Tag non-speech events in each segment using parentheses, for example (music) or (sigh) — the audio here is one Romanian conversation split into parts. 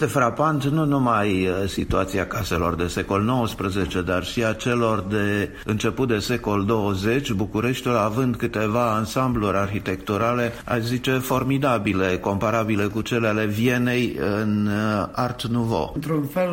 Este frapant nu numai uh, situația caselor de secol XIX, dar și a celor de început de secol 20, Bucureștiul având câteva ansambluri arhitecturale, aș zice, formidabile, comparabile cu cele ale Vienei în uh, Art Nouveau. Într-un fel,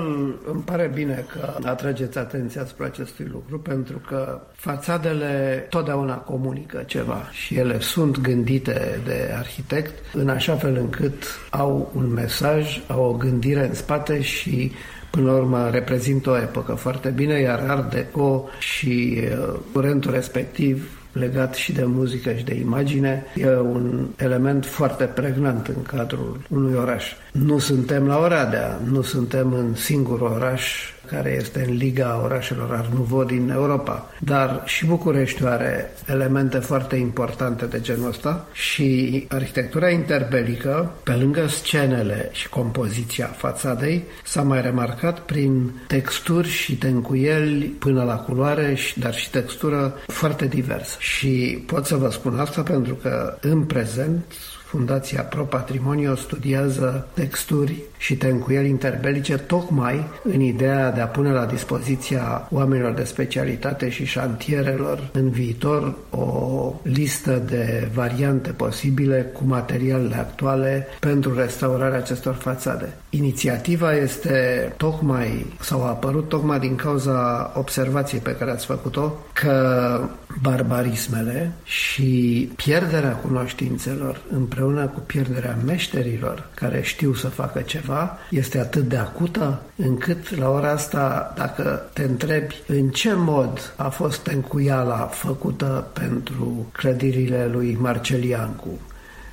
îmi pare bine că atrageți atenția asupra acestui lucru, pentru că fațadele totdeauna comunică ceva și ele sunt gândite de arhitect în așa fel încât au un mesaj, au o gândire în spate și până la urmă reprezintă o epocă foarte bine, iar Art Deco și uh, curentul respectiv legat și de muzică și de imagine, e un element foarte pregnant în cadrul unui oraș. Nu suntem la Oradea, nu suntem în singur oraș care este în Liga Orașelor Arnuvo din Europa. Dar și București are elemente foarte importante de genul ăsta și arhitectura interbelică, pe lângă scenele și compoziția fațadei, s-a mai remarcat prin texturi și tencuieli până la culoare, dar și textură foarte diversă. Și pot să vă spun asta pentru că în prezent Fundația Pro Patrimonio studiază texturi și tencuieli interbelice tocmai în ideea de a pune la dispoziția oamenilor de specialitate și șantierelor în viitor o listă de variante posibile cu materialele actuale pentru restaurarea acestor fațade. Inițiativa este tocmai, sau a apărut tocmai din cauza observației pe care ați făcut-o, că barbarismele și pierderea cunoștințelor împreună cu pierderea meșterilor care știu să facă ceva este atât de acută încât la ora asta, dacă te întrebi în ce mod a fost tencuiala făcută pentru clădirile lui Marceliancu,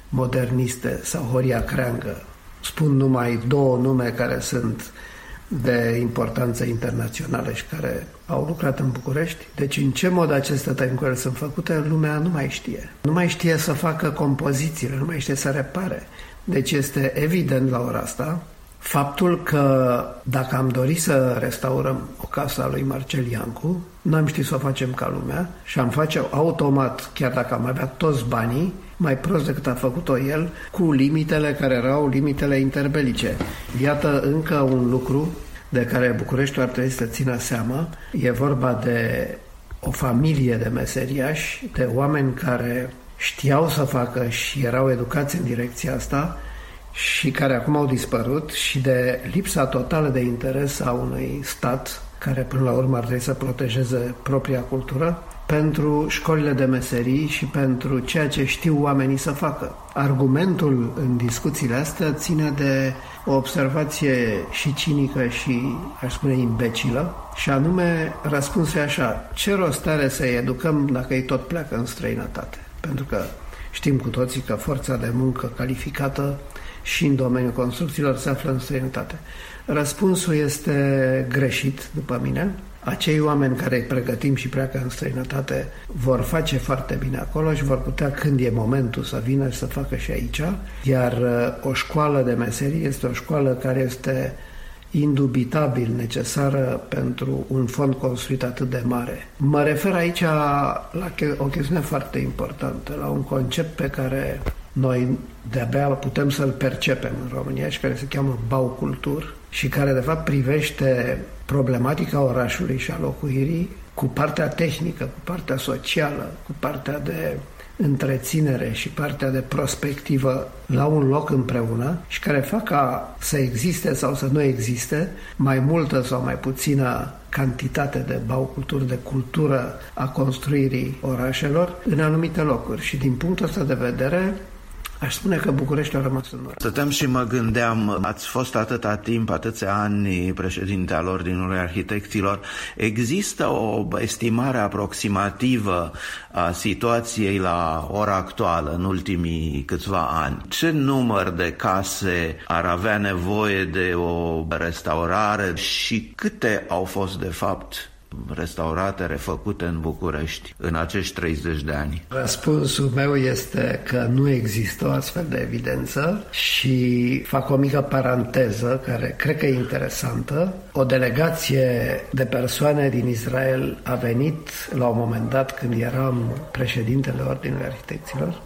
moderniste sau Horia Creangă, spun numai două nume care sunt de importanță internațională și care au lucrat în București. Deci în ce mod aceste tăincări sunt făcute, lumea nu mai știe. Nu mai știe să facă compozițiile, nu mai știe să repare. Deci este evident la ora asta faptul că dacă am dorit să restaurăm o casă a lui Marcel Iancu, nu am știut să o facem ca lumea și am face automat, chiar dacă am avea toți banii, mai prost decât a făcut-o el, cu limitele care erau limitele interbelice. Iată încă un lucru de care Bucureștiul ar trebui să țină seama. E vorba de o familie de meseriași, de oameni care știau să facă și erau educați în direcția asta și care acum au dispărut și de lipsa totală de interes a unui stat care până la urmă ar trebui să protejeze propria cultură pentru școlile de meserii și pentru ceea ce știu oamenii să facă. Argumentul în discuțiile astea ține de o observație și cinică și, aș spune, imbecilă, și anume răspunsul e așa, ce rost are să educăm dacă ei tot pleacă în străinătate? Pentru că știm cu toții că forța de muncă calificată și în domeniul construcțiilor se află în străinătate. Răspunsul este greșit, după mine, acei oameni care îi pregătim și pleacă în străinătate vor face foarte bine acolo și vor putea când e momentul să vină și să facă și aici, iar uh, o școală de meserie este o școală care este indubitabil necesară pentru un fond construit atât de mare. Mă refer aici la o chestiune foarte importantă, la un concept pe care noi de-abia putem să-l percepem în România și care se cheamă baucultur și care de fapt privește problematica orașului și a locuirii cu partea tehnică, cu partea socială, cu partea de întreținere și partea de prospectivă la un loc împreună și care fac ca să existe sau să nu existe mai multă sau mai puțină cantitate de bauculturi, de cultură a construirii orașelor în anumite locuri. Și din punctul ăsta de vedere, Aș spune că București a rămas în urmă. Stăteam și mă gândeam, ați fost atâta timp, atâția ani președinte al Ordinului Arhitecților, există o estimare aproximativă a situației la ora actuală, în ultimii câțiva ani? Ce număr de case ar avea nevoie de o restaurare și câte au fost de fapt restaurate, refăcute în București în acești 30 de ani? Răspunsul meu este că nu există o astfel de evidență și fac o mică paranteză care cred că e interesantă. O delegație de persoane din Israel a venit la un moment dat când eram președintele Ordinului Arhitecților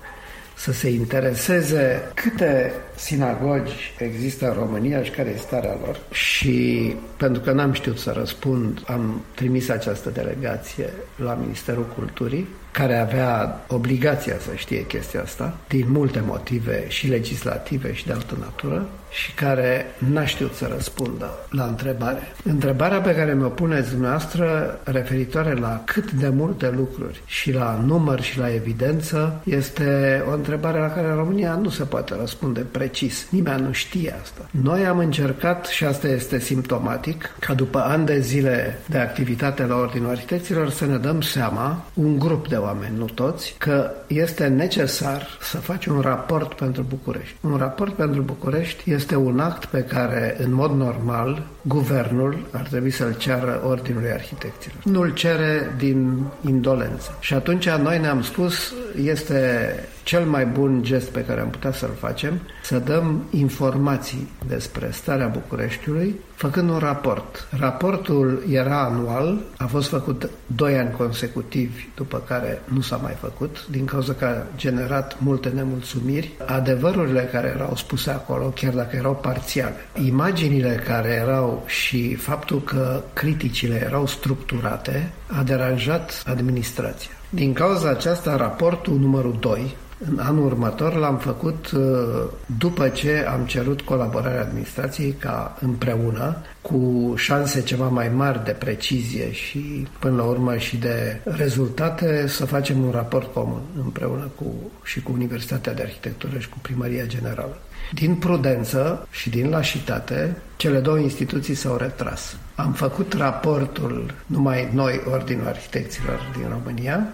să se intereseze câte sinagogi există în România și care este starea lor. Și pentru că n-am știut să răspund, am trimis această delegație la Ministerul Culturii care avea obligația să știe chestia asta, din multe motive și legislative și de altă natură, și care n-a știut să răspundă la întrebare. Întrebarea pe care mi-o puneți dumneavoastră referitoare la cât de multe lucruri și la număr și la evidență este o întrebare la care în România nu se poate răspunde precis. Nimeni nu știe asta. Noi am încercat, și asta este simptomatic, ca după ani de zile de activitate la Ordinul Arhitecților să ne dăm seama, un grup de oameni, nu toți, că este necesar să faci un raport pentru București. Un raport pentru București este un act pe care, în mod normal, guvernul ar trebui să-l ceară Ordinului Arhitecților. Nu-l cere din indolență. Și atunci noi ne-am spus, este cel mai bun gest pe care am putea să-l facem, să dăm informații despre starea Bucureștiului, făcând un raport. Raportul era anual, a fost făcut doi ani consecutivi, după care nu s-a mai făcut, din cauza că a generat multe nemulțumiri. Adevărurile care erau spuse acolo, chiar dacă erau parțiale, imaginile care erau și faptul că criticile erau structurate, a deranjat administrația. Din cauza aceasta, raportul numărul 2, în anul următor l-am făcut uh, după ce am cerut colaborarea administrației ca împreună, cu șanse ceva mai mari de precizie și până la urmă și de rezultate, să facem un raport comun împreună cu, și cu Universitatea de Arhitectură și cu Primăria Generală. Din prudență și din lașitate, cele două instituții s-au retras. Am făcut raportul numai noi, Ordinul Arhitecților din România.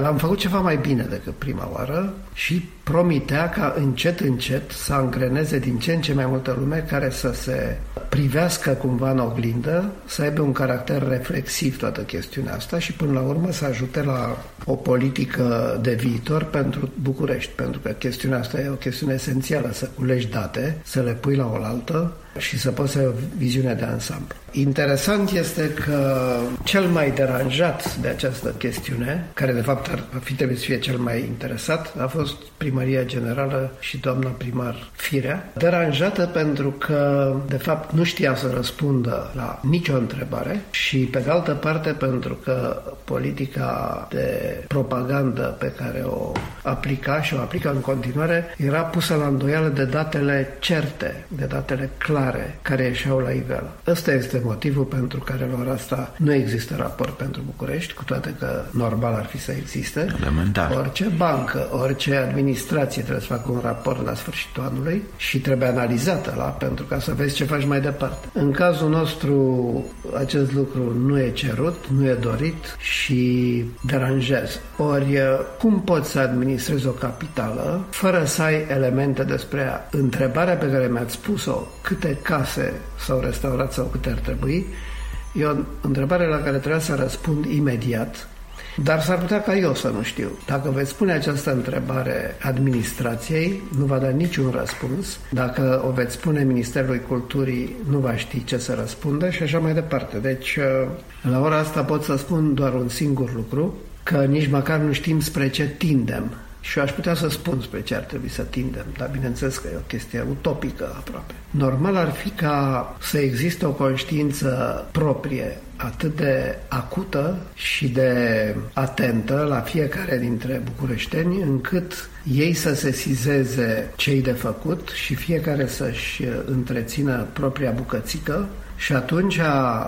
L-am făcut ceva mai bine decât prima oară și promitea ca încet, încet să angreneze din ce în ce mai multă lume care să se privească cumva în oglindă, să aibă un caracter reflexiv toată chestiunea asta și până la urmă să ajute la o politică de viitor pentru București, pentru că chestiunea asta e o chestiune esențială, să culegi date, să le pui la oaltă și să poți să ai o viziune de ansamblu. Interesant este că cel mai deranjat de această chestiune, care de fapt ar fi trebuit să fie cel mai interesat, a fost Primăria Generală și doamna primar Firea, deranjată pentru că de fapt nu știa să răspundă la nicio întrebare și pe de altă parte pentru că politica de propagandă pe care o aplica și o aplică în continuare era pusă la îndoială de datele certe, de datele clare care ieșeau la iveală. Ăsta este motivul pentru care la ora asta nu există raport pentru București, cu toate că normal ar fi să existe. Elementar. Orice bancă, orice administrație trebuie să facă un raport la sfârșitul anului și trebuie analizată la pentru ca să vezi ce faci mai departe. În cazul nostru acest lucru nu e cerut, nu e dorit și deranjează. Ori cum poți să administrezi o capitală fără să ai elemente despre ea? Întrebarea pe care mi-ați spus-o, câte case s-au restaurat sau câte ar trebui, e o întrebare la care trebuie să răspund imediat, dar s-ar putea ca eu să nu știu. Dacă veți pune această întrebare administrației, nu va da niciun răspuns. Dacă o veți pune Ministerului Culturii, nu va ști ce să răspundă și așa mai departe. Deci, la ora asta pot să spun doar un singur lucru, că nici măcar nu știm spre ce tindem. Și eu aș putea să spun spre ce ar trebui să tindem, dar bineînțeles că e o chestie utopică aproape. Normal ar fi ca să existe o conștiință proprie atât de acută și de atentă la fiecare dintre bucureșteni, încât ei să se sizeze cei de făcut și fiecare să-și întrețină propria bucățică și atunci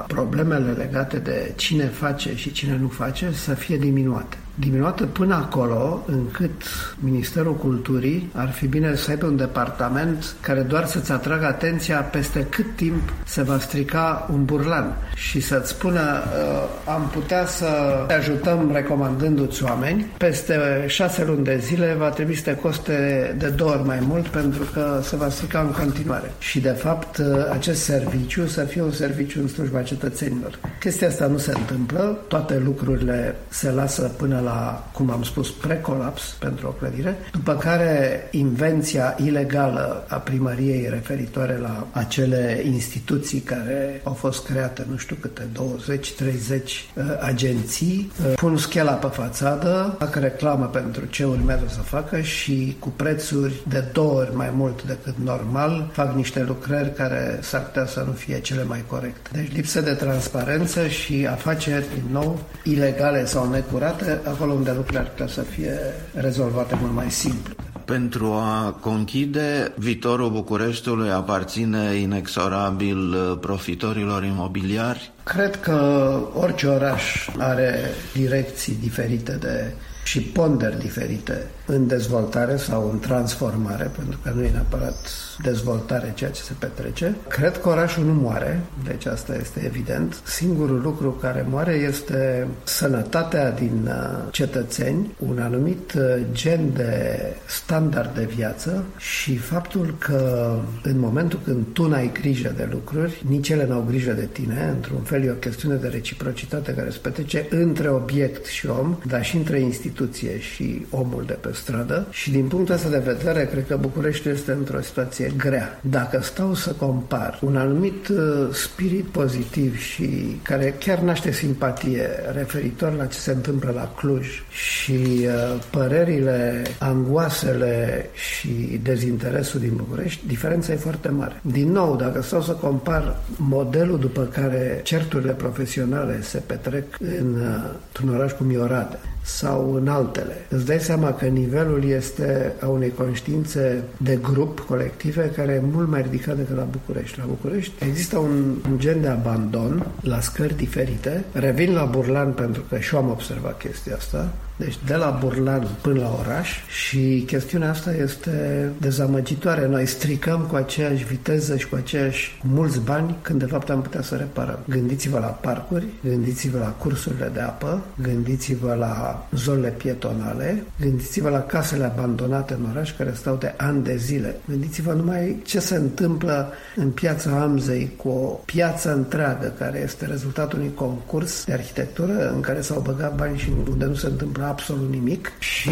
problemele legate de cine face și cine nu face să fie diminuate diminuată până acolo încât Ministerul Culturii ar fi bine să aibă un departament care doar să-ți atragă atenția peste cât timp se va strica un burlan și să-ți spună uh, am putea să te ajutăm recomandându-ți oameni, peste șase luni de zile va trebui să te coste de două ori mai mult pentru că se va strica în continuare. Și de fapt uh, acest serviciu să fie un serviciu în slujba cetățenilor. Chestia asta nu se întâmplă, toate lucrurile se lasă până la, cum am spus, precolaps pentru o clădire, după care invenția ilegală a primăriei referitoare la acele instituții care au fost create, nu știu câte, 20-30 uh, agenții, uh, pun schela pe fațadă, fac reclamă pentru ce urmează să facă și cu prețuri de două ori mai mult decât normal fac niște lucrări care s-ar putea să nu fie cele mai corecte. Deci lipsă de transparență și afaceri, din nou, ilegale sau necurate, acolo unde lucrurile ar putea să fie rezolvate mult mai simplu. Pentru a conchide, viitorul Bucureștiului aparține inexorabil profitorilor imobiliari? Cred că orice oraș are direcții diferite de și ponderi diferite în dezvoltare sau în transformare, pentru că nu e neapărat dezvoltare ceea ce se petrece. Cred că orașul nu moare, deci asta este evident. Singurul lucru care moare este sănătatea din uh, cetățeni, un anumit uh, gen de standard de viață și faptul că în momentul când tu n-ai grijă de lucruri, nici ele n-au grijă de tine, într-un fel e o chestiune de reciprocitate care se petrece între obiect și om, dar și între instituție și omul de pe stradă și din punctul ăsta de vedere, cred că București este într-o situație grea. Dacă stau să compar un anumit uh, spirit pozitiv și care chiar naște simpatie referitor la ce se întâmplă la Cluj și uh, părerile, angoasele și dezinteresul din București, diferența e foarte mare. Din nou, dacă stau să compar modelul după care certurile profesionale se petrec în, uh, într-un oraș cum Iorade sau în altele, îți dai seama că nivelul este a unei conștiințe de grup colective care e mult mai ridicat decât la București. La București există un, un gen de abandon la scări diferite. Revin la Burlan pentru că și eu am observat chestia asta. Deci de la Burlan până la oraș și chestiunea asta este dezamăgitoare. Noi stricăm cu aceeași viteză și cu aceeași cu mulți bani când de fapt am putea să reparăm. Gândiți-vă la parcuri, gândiți-vă la cursurile de apă, gândiți-vă la zonele pietonale, gândiți-vă la casele abandonate în oraș care stau de ani de zile. Gândiți-vă numai ce se întâmplă în piața Amzei cu o piață întreagă care este rezultatul unui concurs de arhitectură în care s-au băgat bani și unde nu se întâmplă absolut nimic și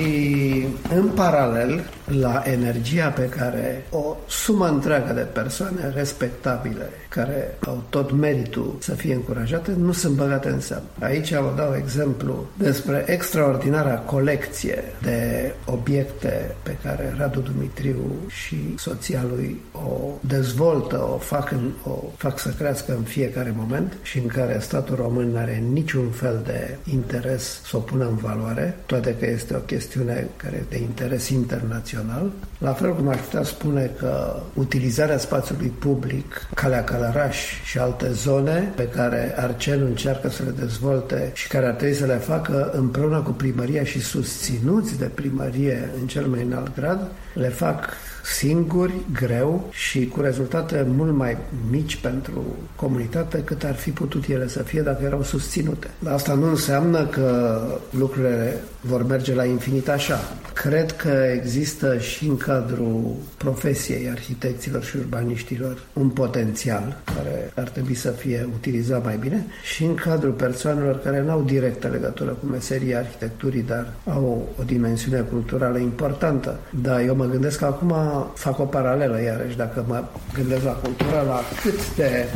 în paralel la energia pe care o sumă întreagă de persoane respectabile care au tot meritul să fie încurajate, nu sunt băgate în seamă. Aici vă dau exemplu despre extraordinara colecție de obiecte pe care Radu Dumitriu și soția lui o dezvoltă, o fac, în, o fac să crească în fiecare moment și în care statul român nu are niciun fel de interes să o pună în valoare, toate că este o chestiune care de interes internațional. La fel cum aș putea spune că utilizarea spațiului public, calea Călăraș și alte zone pe care Arcel încearcă să le dezvolte și care ar trebui să le facă împreună cu primăria și susținuți de primărie în cel mai înalt grad, le fac singuri, greu și cu rezultate mult mai mici pentru comunitate cât ar fi putut ele să fie dacă erau susținute. Dar asta nu înseamnă că lucrurile vor merge la infinit așa. Cred că există și în cadrul profesiei arhitecților și urbaniștilor un potențial care ar trebui să fie utilizat mai bine și în cadrul persoanelor care nu au directă legătură cu meseria arhitecturii, dar au o dimensiune culturală importantă. Dar eu mă gândesc că acum fac o paralelă iarăși, dacă mă gândesc la cultură, la cât de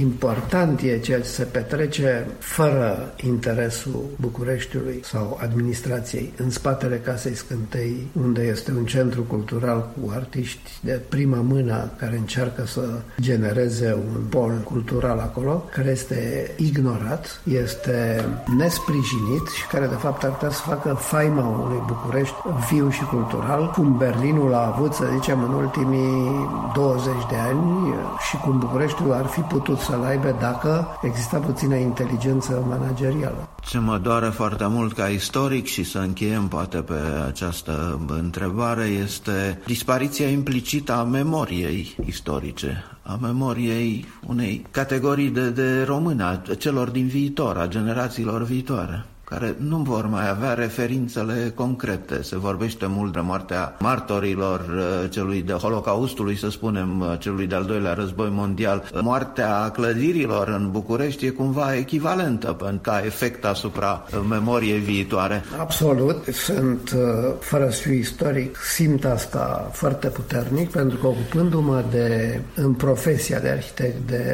important e ceea ce se petrece fără interesul Bucureștiului sau administrației. În spatele Casei Scântei, unde este un centru cultural cu artiști de prima mână care încearcă să genereze un pol cultural acolo, care este ignorat, este nesprijinit și care de fapt ar putea să facă faima unui București viu și cultural, cum Berlinul a avut, să zicem, în ultimii 20 de ani și cum Bucureștiul ar fi putut să-l aibă dacă exista puțină inteligență managerială. Ce mă doare foarte mult ca istoric și să încheiem poate pe această întrebare este dispariția implicită a memoriei istorice, a memoriei unei categorii de, de români, a celor din viitor, a generațiilor viitoare. Care nu vor mai avea referințele concrete. Se vorbește mult de moartea martorilor uh, celui de Holocaustului, să spunem, uh, celui de-al doilea război mondial. Moartea clădirilor în București e cumva echivalentă ca efect asupra uh, memoriei viitoare. Absolut. Sunt, fără să fiu istoric, simt asta foarte puternic, pentru că ocupându-mă de, în profesia de arhitect de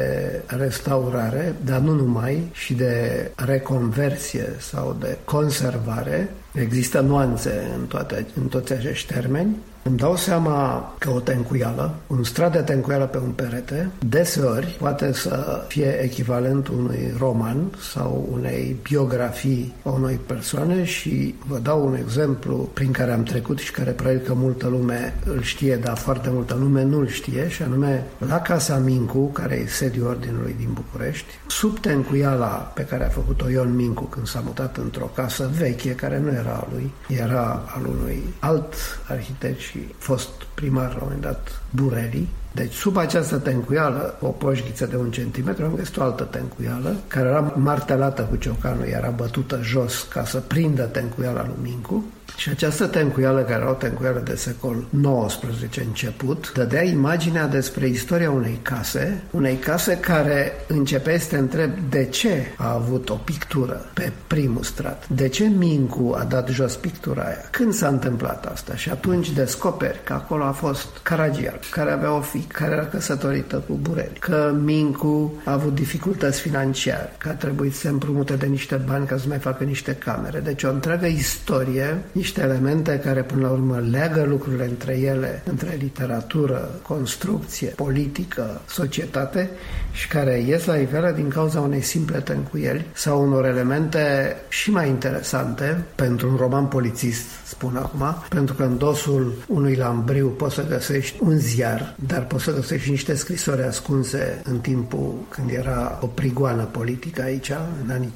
restaurare, dar nu numai, și de reconversie sau de conservare, există nuanțe în, toate, în toți acești termeni, îmi dau seama că o tencuială, un strat de tencuială pe un perete, deseori poate să fie echivalent unui roman sau unei biografii a unei persoane și vă dau un exemplu prin care am trecut și care probabil că multă lume îl știe, dar foarte multă lume nu îl știe și anume la Casa Mincu, care e sediul Ordinului din București, sub tencuiala pe care a făcut-o Ion Mincu când s-a mutat într-o casă veche care nu era a lui, era al unui alt arhitect și fost primar la un moment dat Bureli. Deci sub această tencuială, o poșghiță de un centimetru, am găsit o altă tencuială, care era martelată cu ciocanul, era bătută jos ca să prindă tencuiala lui Mincu și această tencuială, care era o tencuială de secol XIX început, dădea imaginea despre istoria unei case, unei case care începe să te întreb de ce a avut o pictură pe primul strat, de ce Mincu a dat jos pictura aia, când s-a întâmplat asta? Și atunci descoperi că acolo a fost Caragial, care avea o fică, care era căsătorită cu Bureli, că Mincu a avut dificultăți financiare, că a trebuit să se împrumute de niște bani ca să mai facă niște camere. Deci o întreagă istorie niște elemente care până la urmă leagă lucrurile între ele, între literatură, construcție, politică, societate și care ies la iveală din cauza unei simple tâncuieli sau unor elemente și mai interesante pentru un roman polițist, spun acum, pentru că în dosul unui lambriu poți să găsești un ziar, dar poți să găsești niște scrisori ascunse în timpul când era o prigoană politică aici, în anii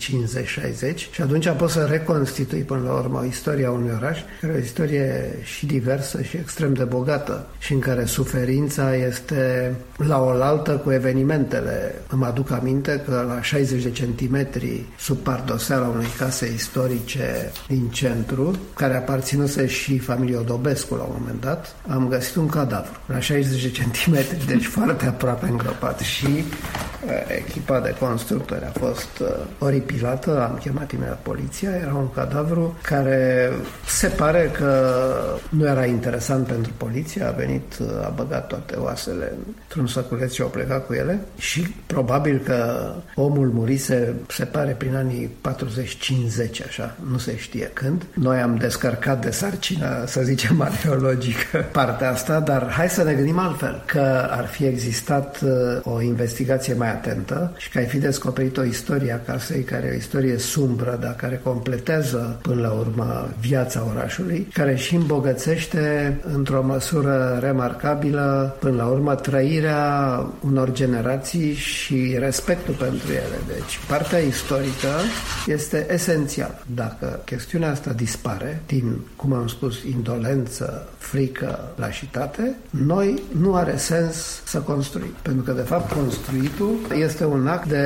50-60 și atunci poți să reconstitui până la urmă istoria unui oraș, care e o istorie și diversă și extrem de bogată și în care suferința este la oaltă cu evenimentele. Îmi aduc aminte că la 60 de centimetri sub pardoseala unei case istorice din centru, care aparținuse și familiei Odobescu la un moment dat, am găsit un cadavru la 60 de centimetri, deci (laughs) foarte aproape îngropat și uh, echipa de constructori a fost uh, oripilată, am chemat imediat poliția, era un cadavru care se pare că nu era interesant pentru poliție, a venit, a băgat toate oasele într-un săculeț și au plecat cu ele și probabil că omul murise, se pare, prin anii 40-50, așa, nu se știe când. Noi am descărcat de sarcina, să zicem, (laughs) arheologică partea asta, dar hai să ne gândim altfel, că ar fi existat uh, o investigație mai atentă și că ai fi descoperit o istorie a casei care e o istorie sumbră, dar care completează până la urmă viața orașului, care și îmbogățește într-o măsură remarcabilă, până la urmă, trăirea unor generații și respectul pentru ele. Deci, partea istorică este esențială. Dacă chestiunea asta dispare din, cum am spus, indolență, frică, lașitate, noi nu are sens să construim. Pentru că, de fapt, construitul este un act de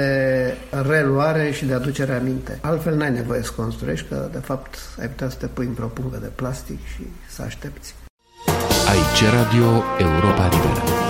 reluare și de aducere aminte. Altfel n-ai nevoie să construiești, că, de fapt, ai putea să te pui într-o pungă de plastic și să aștepți. Aici Radio Europa Liberă.